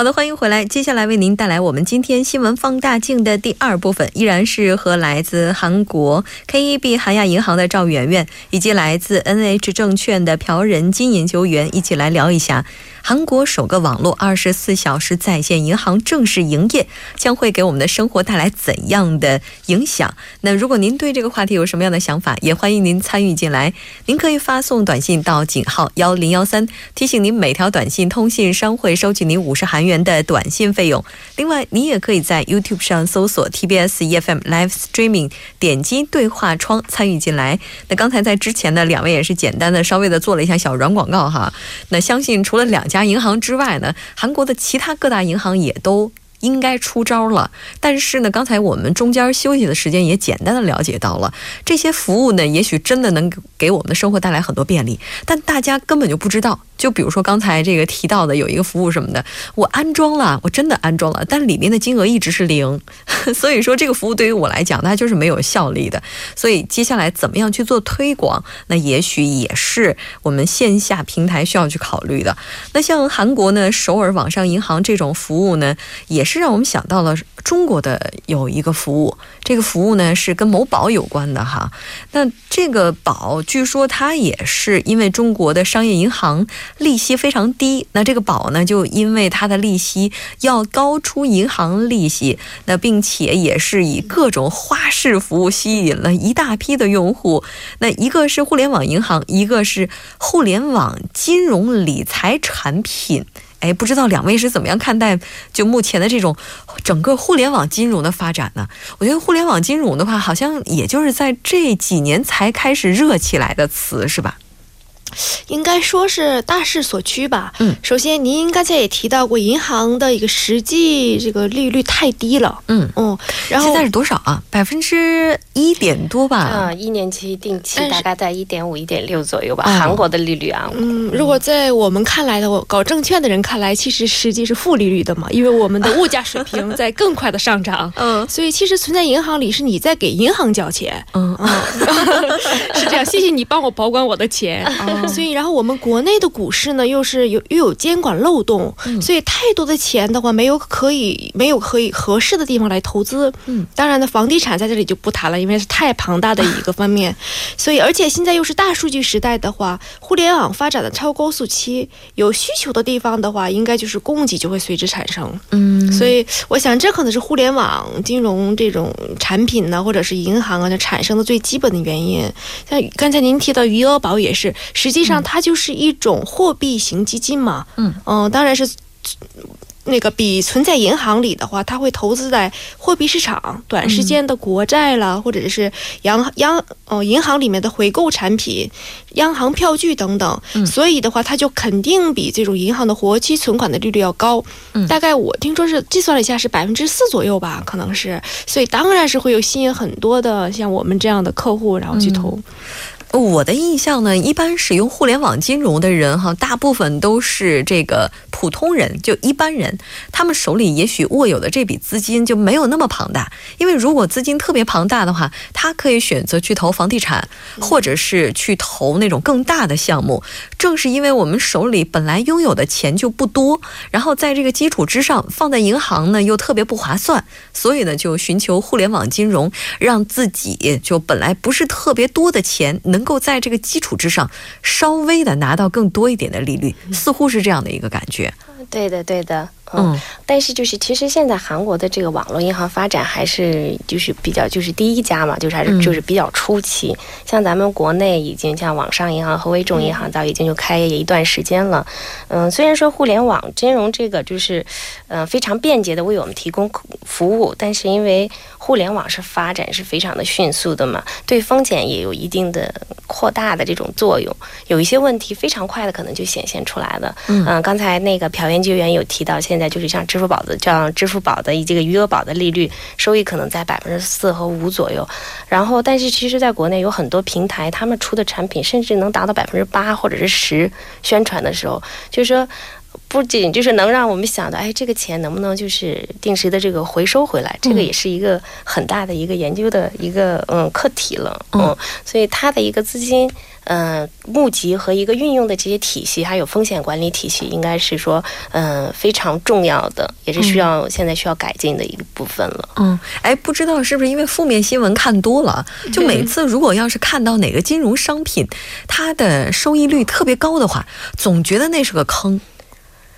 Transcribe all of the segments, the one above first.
好的，欢迎回来。接下来为您带来我们今天新闻放大镜的第二部分，依然是和来自韩国 KEB 韩亚银行的赵媛媛，以及来自 NH 证券的朴仁金研究员一起来聊一下。韩国首个网络二十四小时在线银行正式营业，将会给我们的生活带来怎样的影响？那如果您对这个话题有什么样的想法，也欢迎您参与进来。您可以发送短信到井号幺零幺三，提醒您每条短信通信商会收取您五十韩元的短信费用。另外，您也可以在 YouTube 上搜索 TBS EFM Live Streaming，点击对话窗参与进来。那刚才在之前呢，两位也是简单的稍微的做了一下小软广告哈。那相信除了两。家银行之外呢，韩国的其他各大银行也都。应该出招了，但是呢，刚才我们中间休息的时间也简单的了解到了这些服务呢，也许真的能给我们的生活带来很多便利，但大家根本就不知道。就比如说刚才这个提到的有一个服务什么的，我安装了，我真的安装了，但里面的金额一直是零，所以说这个服务对于我来讲，它就是没有效力的。所以接下来怎么样去做推广，那也许也是我们线下平台需要去考虑的。那像韩国呢，首尔网上银行这种服务呢，也是。让我们想到了中国的有一个服务，这个服务呢是跟某宝有关的哈。那这个宝据说它也是因为中国的商业银行利息非常低，那这个宝呢就因为它的利息要高出银行利息，那并且也是以各种花式服务吸引了一大批的用户。那一个是互联网银行，一个是互联网金融理财产品。哎，不知道两位是怎么样看待就目前的这种整个互联网金融的发展呢？我觉得互联网金融的话，好像也就是在这几年才开始热起来的词，是吧？应该说是大势所趋吧。嗯，首先您刚才也提到过，银行的一个实际这个利率太低了。嗯嗯，然后现在是多少啊？百分之一点多吧。嗯，一年期定期大概在一点五、一点六左右吧。韩国的利率啊，嗯，如果在我们看来的，我搞证券的人看来，其实实际是负利率的嘛，因为我们的物价水平在更快的上涨。嗯，所以其实存在银行里是你在给银行交钱。嗯嗯，是这样。谢谢你帮我保管我的钱。所以，然后我们国内的股市呢，又是有又有监管漏洞，所以太多的钱的话，没有可以没有可以合适的地方来投资。嗯，当然呢，房地产在这里就不谈了，因为是太庞大的一个方面。所以，而且现在又是大数据时代的话，互联网发展的超高速期，有需求的地方的话，应该就是供给就会随之产生。嗯，所以我想，这可能是互联网金融这种产品呢，或者是银行啊，它产生的最基本的原因。像刚才您提到余额宝也是，实际上它就是一种货币型基金嘛，嗯。嗯，当然是那个比存在银行里的话，它会投资在货币市场、短时间的国债啦，或者是央央哦银行里面的回购产品、央行票据等等，所以的话，它就肯定比这种银行的活期存款的利率要高。大概我听说是计算了一下，是百分之四左右吧，可能是，所以当然是会有吸引很多的像我们这样的客户，然后去投。我的印象呢，一般使用互联网金融的人哈，大部分都是这个普通人，就一般人，他们手里也许握有的这笔资金就没有那么庞大。因为如果资金特别庞大的话，他可以选择去投房地产，或者是去投那种更大的项目。正是因为我们手里本来拥有的钱就不多，然后在这个基础之上放在银行呢又特别不划算，所以呢就寻求互联网金融，让自己就本来不是特别多的钱能。能够在这个基础之上，稍微的拿到更多一点的利率，似乎是这样的一个感觉。对的，对的。嗯，但是就是其实现在韩国的这个网络银行发展还是就是比较就是第一家嘛，就是还是就是比较初期。像咱们国内已经像网上银行和微众银行早已经就开业一段时间了。嗯，虽然说互联网金融这个就是嗯非常便捷的为我们提供服务，但是因为互联网是发展是非常的迅速的嘛，对风险也有一定的扩大的这种作用。有一些问题非常快的可能就显现出来了。嗯，刚才那个朴研究员有提到，现在就是像支付宝的，像支付宝的这个余额宝的利率收益可能在百分之四和五左右。然后，但是其实在国内有很多平台，他们出的产品甚至能达到百分之八或者是十。宣传的时候，就是说。不仅就是能让我们想到，哎，这个钱能不能就是定时的这个回收回来，这个也是一个很大的一个研究的一个嗯课题了，嗯，所以它的一个资金嗯募集和一个运用的这些体系，还有风险管理体系，应该是说嗯非常重要的，也是需要现在需要改进的一个部分了。嗯，哎，不知道是不是因为负面新闻看多了，就每次如果要是看到哪个金融商品它的收益率特别高的话，总觉得那是个坑。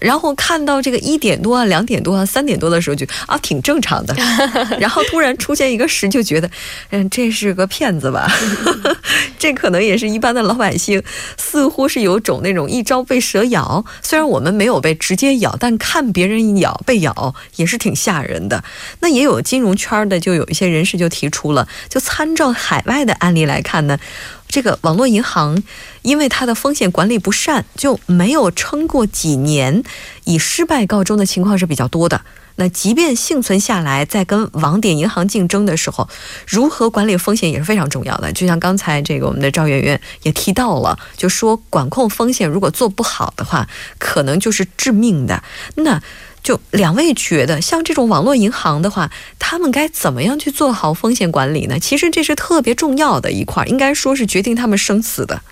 然后看到这个一点多啊、两点多啊、三点多的时候，就啊挺正常的。然后突然出现一个十，就觉得，嗯，这是个骗子吧？这可能也是一般的老百姓，似乎是有种那种一朝被蛇咬。虽然我们没有被直接咬，但看别人咬被咬也是挺吓人的。那也有金融圈的，就有一些人士就提出了，就参照海外的案例来看呢。这个网络银行，因为它的风险管理不善，就没有撑过几年，以失败告终的情况是比较多的。那即便幸存下来，在跟网点银行竞争的时候，如何管理风险也是非常重要的。就像刚才这个我们的赵媛媛也提到了，就说管控风险如果做不好的话，可能就是致命的。那。就两位觉得，像这种网络银行的话，他们该怎么样去做好风险管理呢？其实这是特别重要的一块，应该说是决定他们生死的。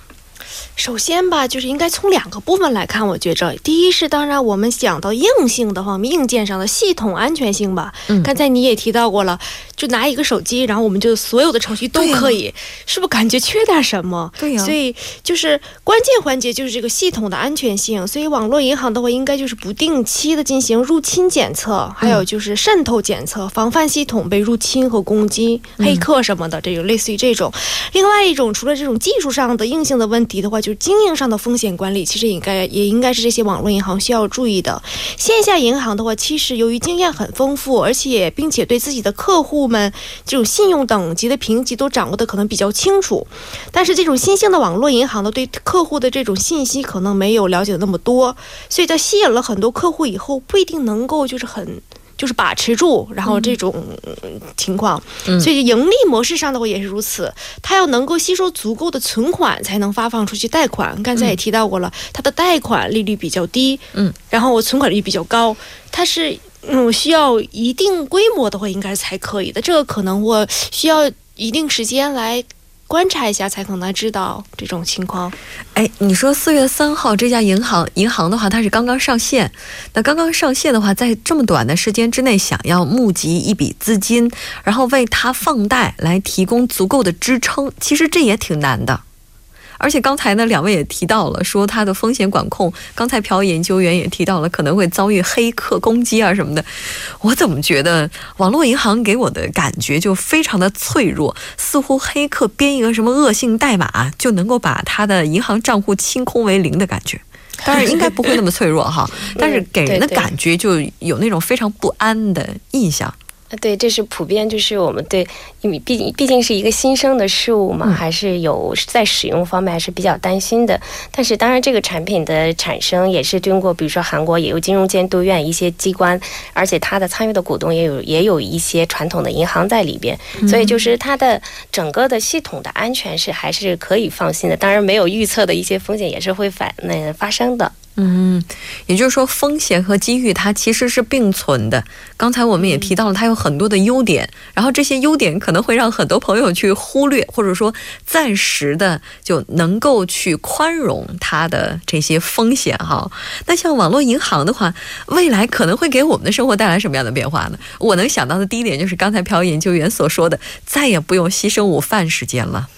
首先吧，就是应该从两个部分来看。我觉着，第一是当然我们讲到硬性的方面，硬件上的系统安全性吧。嗯，刚才你也提到过了，就拿一个手机，然后我们就所有的程序都可以，是不是感觉缺点什么？对呀。所以就是关键环节就是这个系统的安全性。所以网络银行的话，应该就是不定期的进行入侵检测，还有就是渗透检测，防范系统被入侵和攻击、黑客什么的，这种类似于这种。另外一种，除了这种技术上的硬性的问题的话，就就经营上的风险管理，其实应该也应该是这些网络银行需要注意的。线下银行的话，其实由于经验很丰富，而且并且对自己的客户们这种信用等级的评级都掌握的可能比较清楚。但是这种新兴的网络银行呢，对客户的这种信息可能没有了解的那么多，所以在吸引了很多客户以后，不一定能够就是很。就是把持住，然后这种情况，所以盈利模式上的话也是如此。它要能够吸收足够的存款，才能发放出去贷款。刚才也提到过了，它的贷款利率比较低，嗯，然后我存款率比较高，它是嗯需要一定规模的话，应该是才可以的。这个可能我需要一定时间来。观察一下才可能知道这种情况。哎，你说四月三号这家银行银行的话，它是刚刚上线。那刚刚上线的话，在这么短的时间之内，想要募集一笔资金，然后为它放贷来提供足够的支撑，其实这也挺难的。而且刚才呢，两位也提到了，说它的风险管控。刚才朴研究员也提到了，可能会遭遇黑客攻击啊什么的。我怎么觉得网络银行给我的感觉就非常的脆弱，似乎黑客编一个什么恶性代码就能够把他的银行账户清空为零的感觉。当然应该不会那么脆弱哈，但是给人的感觉就有那种非常不安的印象。对，这是普遍，就是我们对，因为毕竟毕竟是一个新生的事物嘛，还是有在使用方面还是比较担心的。但是，当然这个产品的产生也是经过，比如说韩国也有金融监督院一些机关，而且它的参与的股东也有也有一些传统的银行在里边，所以就是它的整个的系统的安全是还是可以放心的。当然，没有预测的一些风险也是会反那发生的。嗯，也就是说，风险和机遇它其实是并存的。刚才我们也提到了，它有很多的优点，然后这些优点可能会让很多朋友去忽略，或者说暂时的就能够去宽容它的这些风险哈。那像网络银行的话，未来可能会给我们的生活带来什么样的变化呢？我能想到的第一点就是刚才朴研究员所说的，再也不用牺牲午饭时间了。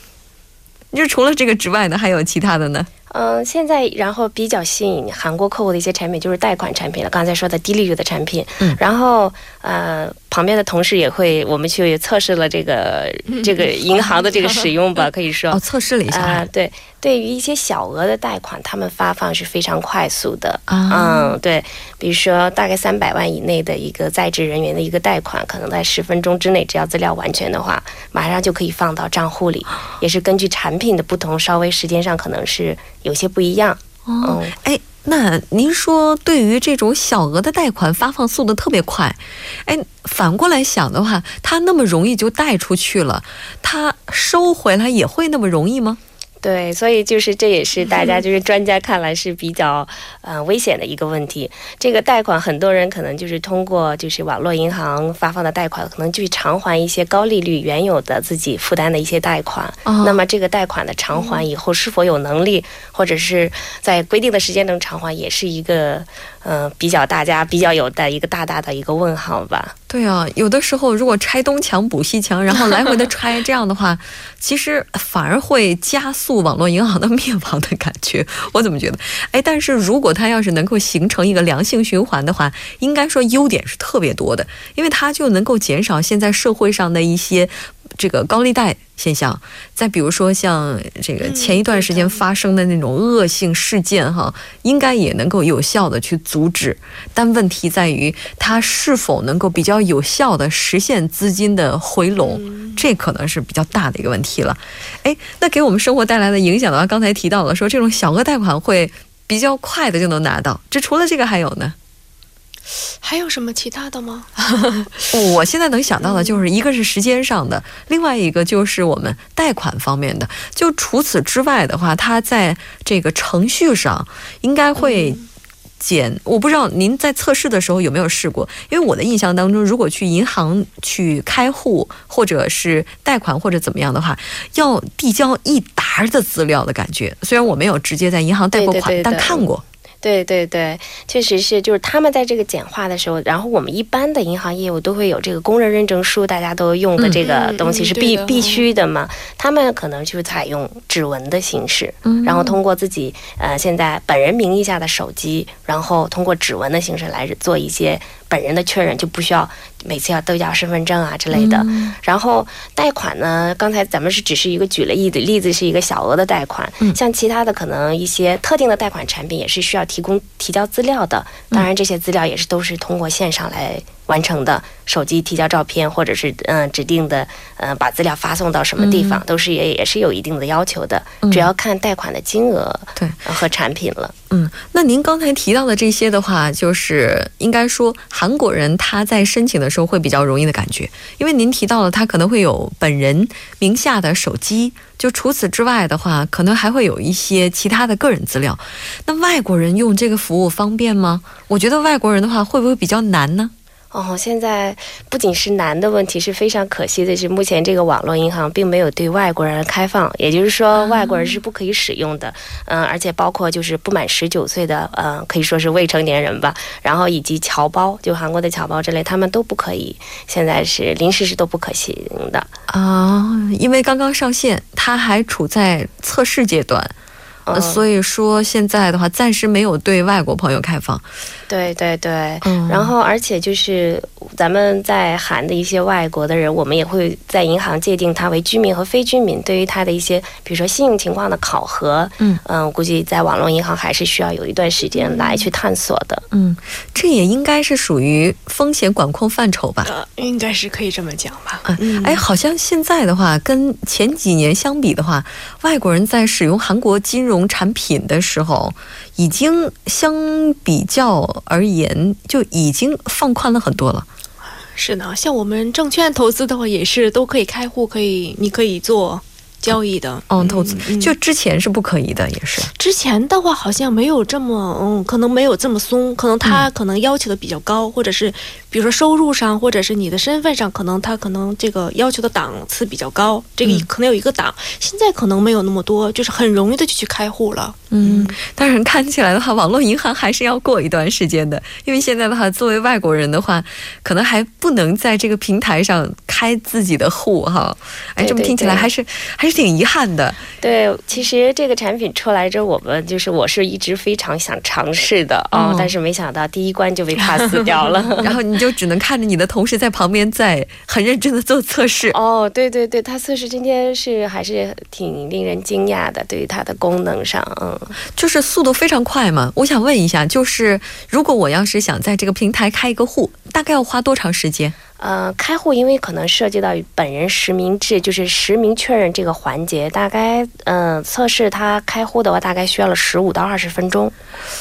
就除了这个之外呢，还有其他的呢？嗯，现在然后比较吸引韩国客户的一些产品就是贷款产品了。刚才说的低利率的产品，嗯，然后呃。旁边的同事也会，我们去测试了这个 这个银行的这个使用吧，可以说哦，测试了一下啊。对，对于一些小额的贷款，他们发放是非常快速的啊。嗯，对，比如说大概三百万以内的一个在职人员的一个贷款，可能在十分钟之内，只要资料完全的话，马上就可以放到账户里。也是根据产品的不同，稍微时间上可能是有些不一样。哦，哎。那您说，对于这种小额的贷款发放速度特别快，哎，反过来想的话，它那么容易就贷出去了，它收回来也会那么容易吗？对，所以就是这也是大家就是专家看来是比较呃危险的一个问题。这个贷款很多人可能就是通过就是网络银行发放的贷款，可能去偿还一些高利率原有的自己负担的一些贷款。那么这个贷款的偿还以后是否有能力，或者是在规定的时间能偿还，也是一个嗯比较大家比较有的一个大大的一个问号吧。对啊，有的时候如果拆东墙补西墙，然后来回的拆，这样的话，其实反而会加速网络银行的灭亡的感觉。我怎么觉得？哎，但是如果它要是能够形成一个良性循环的话，应该说优点是特别多的，因为它就能够减少现在社会上的一些。这个高利贷现象，再比如说像这个前一段时间发生的那种恶性事件哈，应该也能够有效的去阻止。但问题在于，它是否能够比较有效的实现资金的回笼，这可能是比较大的一个问题了。哎，那给我们生活带来的影响的话，刚才提到了说这种小额贷款会比较快的就能拿到，这除了这个还有呢？还有什么其他的吗？我现在能想到的就是一个是时间上的，另外一个就是我们贷款方面的。就除此之外的话，它在这个程序上应该会减。我不知道您在测试的时候有没有试过？因为我的印象当中，如果去银行去开户或者是贷款或者怎么样的话，要递交一沓的资料的感觉。虽然我没有直接在银行贷过款，但看过。对对对，确实是，就是他们在这个简化的时候，然后我们一般的银行业务都会有这个工人认证书，大家都用的这个东西是必必须的嘛。他们可能就采用指纹的形式，然后通过自己呃现在本人名义下的手机，然后通过指纹的形式来做一些。本人的确认就不需要每次要都要身份证啊之类的。然后贷款呢，刚才咱们是只是一个举了例子，例子是一个小额的贷款。像其他的可能一些特定的贷款产品也是需要提供提交资料的。当然这些资料也是都是通过线上来完成的。手机提交照片，或者是嗯指定的嗯把资料发送到什么地方，都是也也是有一定的要求的，主要看贷款的金额对和产品了。嗯，那您刚才提到的这些的话，就是应该说韩国人他在申请的时候会比较容易的感觉，因为您提到了他可能会有本人名下的手机，就除此之外的话，可能还会有一些其他的个人资料。那外国人用这个服务方便吗？我觉得外国人的话会不会比较难呢？哦，现在不仅是难的问题，是非常可惜的是，目前这个网络银行并没有对外国人开放，也就是说，外国人是不可以使用的。嗯，而且包括就是不满十九岁的，呃，可以说是未成年人吧，然后以及侨胞，就韩国的侨胞之类，他们都不可以。现在是临时是都不可行的啊，因为刚刚上线，它还处在测试阶段。呃，所以说现在的话，暂时没有对外国朋友开放。对对对，嗯，然后而且就是咱们在韩的一些外国的人，我们也会在银行界定他为居民和非居民。对于他的一些，比如说信用情况的考核，嗯嗯，估计在网络银行还是需要有一段时间来去探索的。嗯，这也应该是属于风险管控范畴吧？呃，应该是可以这么讲吧。嗯，哎，好像现在的话，跟前几年相比的话，外国人在使用韩国金融。融产品的时候，已经相比较而言就已经放宽了很多了。是呢，像我们证券投资的话，也是都可以开户，可以你可以做。交易的，嗯，投资就之前是不可以的，也是。之前的话好像没有这么，嗯，可能没有这么松，可能他可能要求的比较高，或者是比如说收入上，或者是你的身份上，可能他可能这个要求的档次比较高，这个可能有一个档。现在可能没有那么多，就是很容易的就去开户了。嗯，但是看起来的话，网络银行还是要过一段时间的，因为现在的话，作为外国人的话，可能还不能在这个平台上开自己的户哈。哎，这么听起来还是还是。挺遗憾的，对，其实这个产品出来之后，我们就是我是一直非常想尝试的哦，但是没想到第一关就被 pass 掉了，然后你就只能看着你的同事在旁边在很认真的做测试。哦，对对对，他测试今天是还是挺令人惊讶的，对于它的功能上，嗯，就是速度非常快嘛。我想问一下，就是如果我要是想在这个平台开一个户，大概要花多长时间？呃，开户因为可能涉及到本人实名制，就是实名确认这个环节，大概嗯，测试他开户的话，大概需要了十五到二十分钟，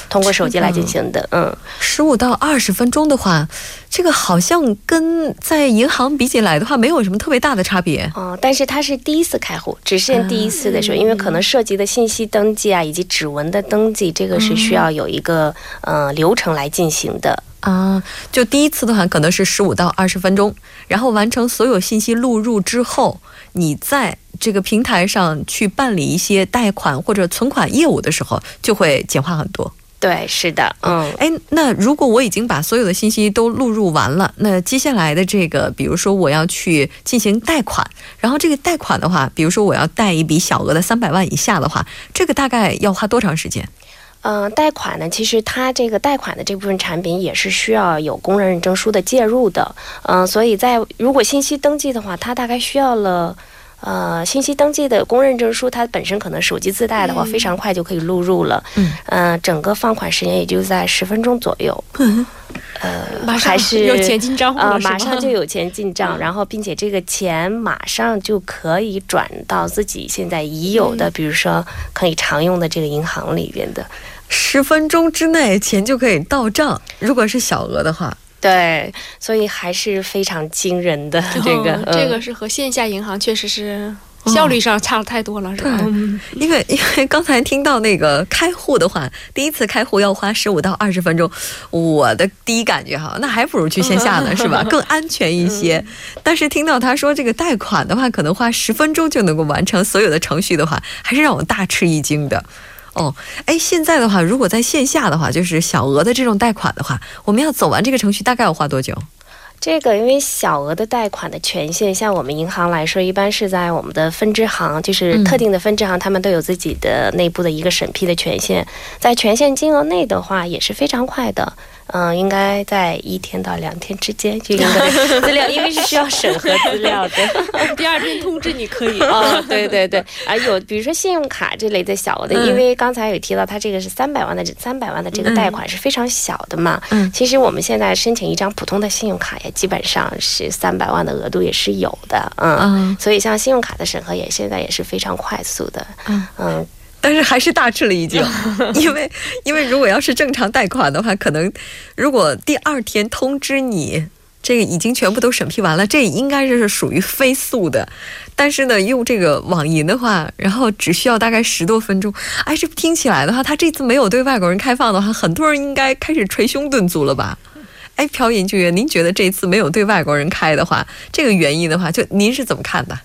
通过手机来进行的。嗯，十五到二十分钟的话，这个好像跟在银行比起来的话，没有什么特别大的差别。哦，但是他是第一次开户，只限第一次的时候，因为可能涉及的信息登记啊，以及指纹的登记，这个是需要有一个呃流程来进行的。啊，就第一次的话，可能是十五到二十分钟，然后完成所有信息录入之后，你在这个平台上去办理一些贷款或者存款业务的时候，就会简化很多。对，是的，嗯，哎，那如果我已经把所有的信息都录入完了，那接下来的这个，比如说我要去进行贷款，然后这个贷款的话，比如说我要贷一笔小额的三百万以下的话，这个大概要花多长时间？嗯，贷款呢，其实它这个贷款的这部分产品也是需要有公认认证书的介入的。嗯，所以在如果信息登记的话，它大概需要了，呃，信息登记的公认证书，它本身可能手机自带的话，非常快就可以录入了。嗯，嗯，整个放款时间也就在十分钟左右。呃，还是有钱进账户啊，马上就有钱进账，然后并且这个钱马上就可以转到自己现在已有的，比如说可以常用的这个银行里边的。十分钟之内钱就可以到账，如果是小额的话，对，所以还是非常惊人的。这个，这个是和线下银行确实是效率上差了太多了，是吧？因为因为刚才听到那个开户的话，第一次开户要花十五到二十分钟，我的第一感觉哈，那还不如去线下呢，是吧？更安全一些。但是听到他说这个贷款的话，可能花十分钟就能够完成所有的程序的话，还是让我大吃一惊的。哦，哎，现在的话，如果在线下的话，就是小额的这种贷款的话，我们要走完这个程序，大概要花多久？这个因为小额的贷款的权限，像我们银行来说，一般是在我们的分支行，就是特定的分支行，他们都有自己的内部的一个审批的权限，在权限金额内的话，也是非常快的。嗯，应该在一天到两天之间就应该资料，因为是需要审核资料的。第二天通知你可以啊，对对对。啊，有比如说信用卡这类的小额的，因为刚才有提到，它这个是三百万的三百万的这个贷款是非常小的嘛。嗯。其实我们现在申请一张普通的信用卡也基本上是三百万的额度也是有的。嗯。所以像信用卡的审核也现在也是非常快速的。嗯嗯。但是还是大吃了一惊，因为因为如果要是正常贷款的话，可能如果第二天通知你这个已经全部都审批完了，这应该是属于飞速的。但是呢，用这个网银的话，然后只需要大概十多分钟。哎，这听起来的话，他这次没有对外国人开放的话，很多人应该开始捶胸顿足了吧？哎，朴研究员，您觉得这次没有对外国人开的话，这个原因的话，就您是怎么看的？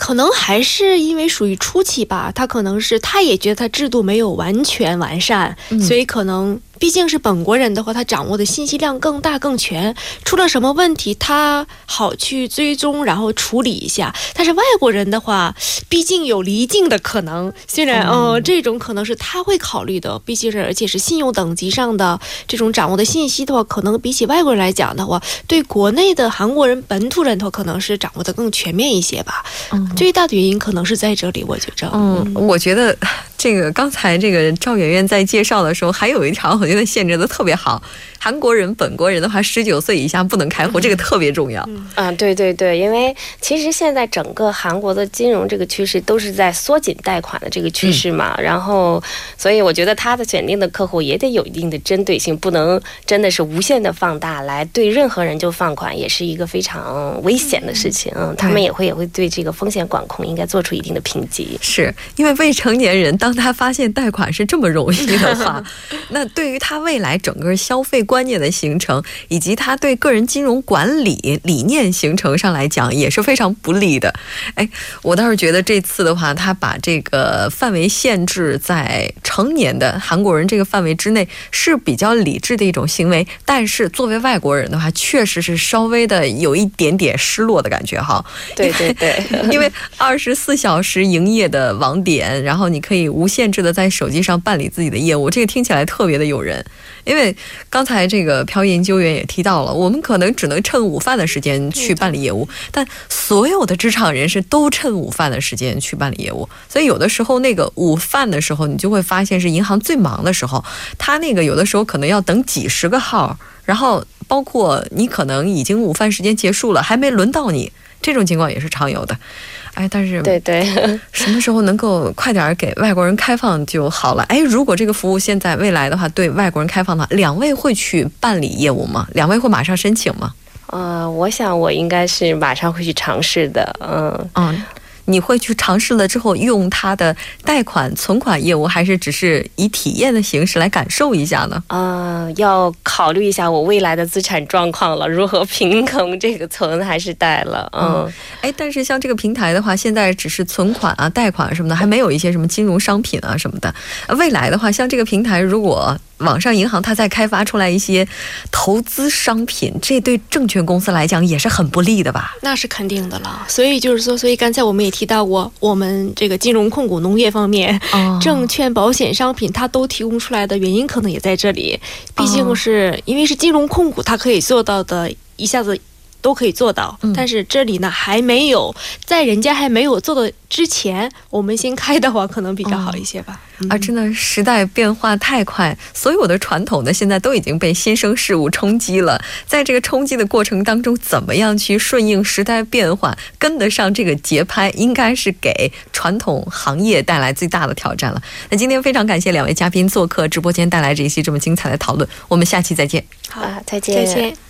可能还是因为属于初期吧，他可能是他也觉得他制度没有完全完善，所以可能。毕竟是本国人的话，他掌握的信息量更大更全，出了什么问题他好去追踪，然后处理一下。但是外国人的话，毕竟有离境的可能，虽然嗯，这种可能是他会考虑的，毕竟是而且是信用等级上的这种掌握的信息的话，可能比起外国人来讲的话，对国内的韩国人本土人的话，可能是掌握的更全面一些吧。嗯，最大的原因可能是在这里，我觉着。嗯，我觉得 这个刚才这个赵媛媛在介绍的时候，还有一条我。觉得限制的特别好。韩国人本国人的话，十九岁以下不能开户，这个特别重要。嗯，对对对，因为其实现在整个韩国的金融这个趋势都是在缩紧贷款的这个趋势嘛。然后，所以我觉得他的选定的客户也得有一定的针对性，不能真的是无限的放大来对任何人就放款，也是一个非常危险的事情。嗯，他们也会也会对这个风险管控应该做出一定的评级。是因为未成年人，当他发现贷款是这么容易的话，那对于他未来整个消费。观念的形成，以及他对个人金融管理理念形成上来讲，也是非常不利的。哎，我倒是觉得这次的话，他把这个范围限制在成年的韩国人这个范围之内，是比较理智的一种行为。但是作为外国人的话，确实是稍微的有一点点失落的感觉哈。对对对，因为二十四小时营业的网点，然后你可以无无限制的在手机上办理自己的业务，这个听起来特别的诱人。因为刚才这个朴研究员也提到了，我们可能只能趁午饭的时间去办理业务，但所有的职场人士都趁午饭的时间去办理业务，所以有的时候那个午饭的时候，你就会发现是银行最忙的时候，他那个有的时候可能要等几十个号，然后包括你可能已经午饭时间结束了，还没轮到你，这种情况也是常有的。哎，但是对对，什么时候能够快点给外国人开放就好了。哎，如果这个服务现在未来的话对外国人开放的话，两位会去办理业务吗？两位会马上申请吗？呃，我想我应该是马上会去尝试的。嗯嗯。你会去尝试了之后用它的贷款、存款业务，还是只是以体验的形式来感受一下呢？啊，要考虑一下我未来的资产状况了，如何平衡这个存还是贷了。嗯，哎，但是像这个平台的话，现在只是存款啊、贷款什么的，还没有一些什么金融商品啊什么的。未来的话，像这个平台如果。网上银行它在开发出来一些投资商品，这对证券公司来讲也是很不利的吧？那是肯定的了。所以就是说，所以刚才我们也提到过，我们这个金融控股、农业方面、证券、保险商品，它都提供出来的原因可能也在这里。毕竟是因为是金融控股，它可以做到的，一下子。都可以做到，但是这里呢还没有在人家还没有做的之前，我们先开的话可能比较好一些吧。啊，真的时代变化太快，所有的传统呢现在都已经被新生事物冲击了。在这个冲击的过程当中，怎么样去顺应时代变化，跟得上这个节拍，应该是给传统行业带来最大的挑战了。那今天非常感谢两位嘉宾做客直播间，带来这一期这么精彩的讨论。我们下期再见。好，再见。再见。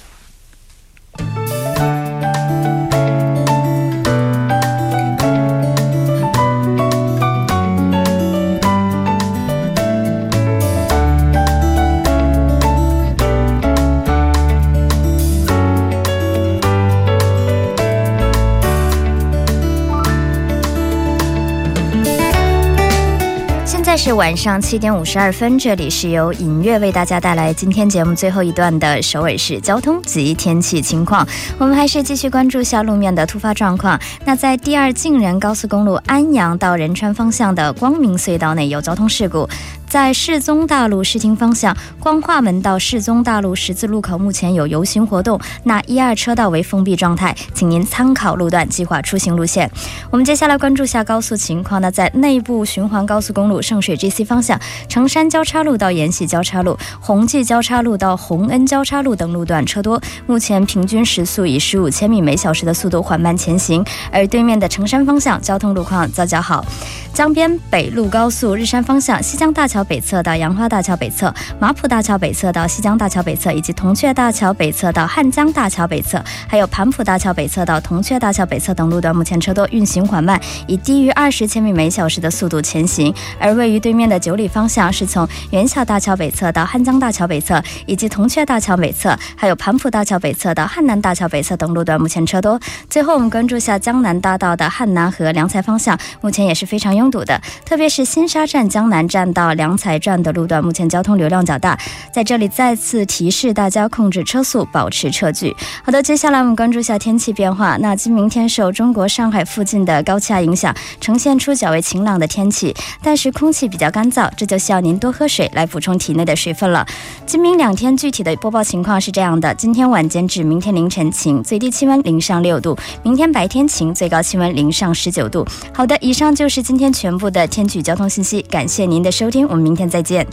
是晚上七点五十二分，这里是由影月为大家带来今天节目最后一段的首尔市交通及天气情况。我们还是继续关注下路面的突发状况。那在第二进仁高速公路安阳到仁川方向的光明隧道内有交通事故。在世宗大路市厅方向，光化门到世宗大路十字路口目前有游行活动，那一二车道为封闭状态，请您参考路段计划出行路线。我们接下来关注下高速情况呢，在内部循环高速公路圣水 GC 方向，成山交叉路到延禧交叉路、宏记交叉路到洪恩交叉路等路段车多，目前平均时速以十五千米每小时的速度缓慢前行，而对面的成山方向交通路况则较好。江边北路高速日山方向，西江大桥北侧到杨花大桥北侧、马浦大桥北侧到西江大桥北侧，以及铜雀大桥北侧到汉江大桥北侧，还有盘浦大桥北侧到铜雀大桥北侧等路段，目前车多，运行缓慢，以低于二十千米每小时的速度前行。而位于对面的九里方向，是从元桥大桥北侧到汉江大桥北侧，以及铜雀大桥北侧，还有盘浦大桥北侧到汉南大桥北侧等路段，目前车多。最后，我们关注下江南大道的汉南和良才方向，目前也是非常拥堵的，特别是新沙站江南站到良才站的路段，目前交通流量较大。在这里再次提示大家控制车速，保持车距。好的，接下来我们关注一下天气变化。那今明天受中国上海附近的高气压影响，呈现出较为晴朗的天气，但是空气比较干燥，这就需要您多喝水来补充体内的水分了。今明两天具体的播报情况是这样的：今天晚间至明天凌晨晴，最低气温零上六度；明天白天晴，最高气温零上十九度。好的，以上就是今天全部的天气交通信息，感谢您的收听，我们明天再见。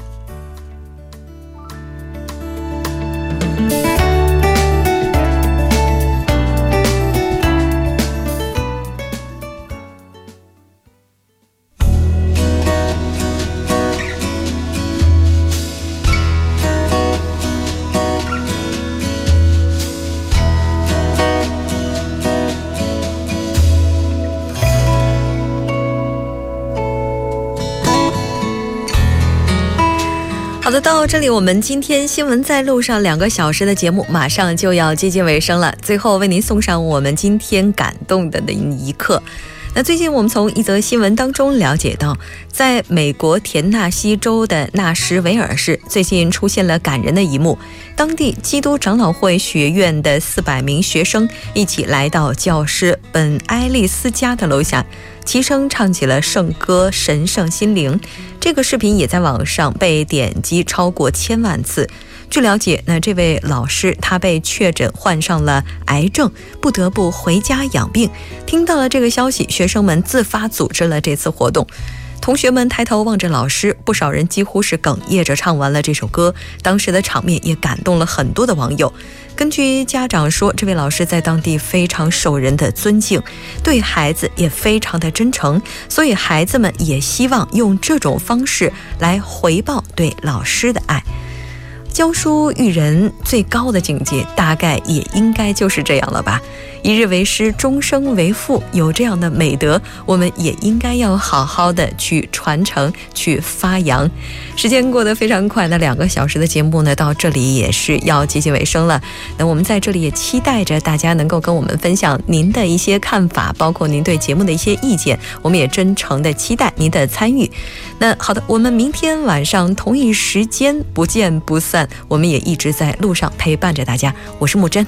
到这里，我们今天新闻在路上两个小时的节目马上就要接近尾声了。最后为您送上我们今天感动的那一刻。那最近我们从一则新闻当中了解到，在美国田纳西州的纳什维尔市，最近出现了感人的一幕。当地基督长老会学院的四百名学生一起来到教师本埃利斯家的楼下，齐声唱起了圣歌《神圣心灵》。这个视频也在网上被点击超过千万次。据了解，那这位老师他被确诊患上了癌症，不得不回家养病。听到了这个消息，学生们自发组织了这次活动。同学们抬头望着老师，不少人几乎是哽咽着唱完了这首歌。当时的场面也感动了很多的网友。根据家长说，这位老师在当地非常受人的尊敬，对孩子也非常的真诚，所以孩子们也希望用这种方式来回报对老师的爱。教书育人最高的境界，大概也应该就是这样了吧。一日为师，终生为父，有这样的美德，我们也应该要好好的去传承、去发扬。时间过得非常快，那两个小时的节目呢，到这里也是要接近尾声了。那我们在这里也期待着大家能够跟我们分享您的一些看法，包括您对节目的一些意见，我们也真诚的期待您的参与。那好的，我们明天晚上同一时间不见不散我们也一直在路上陪伴着大家，我是木真。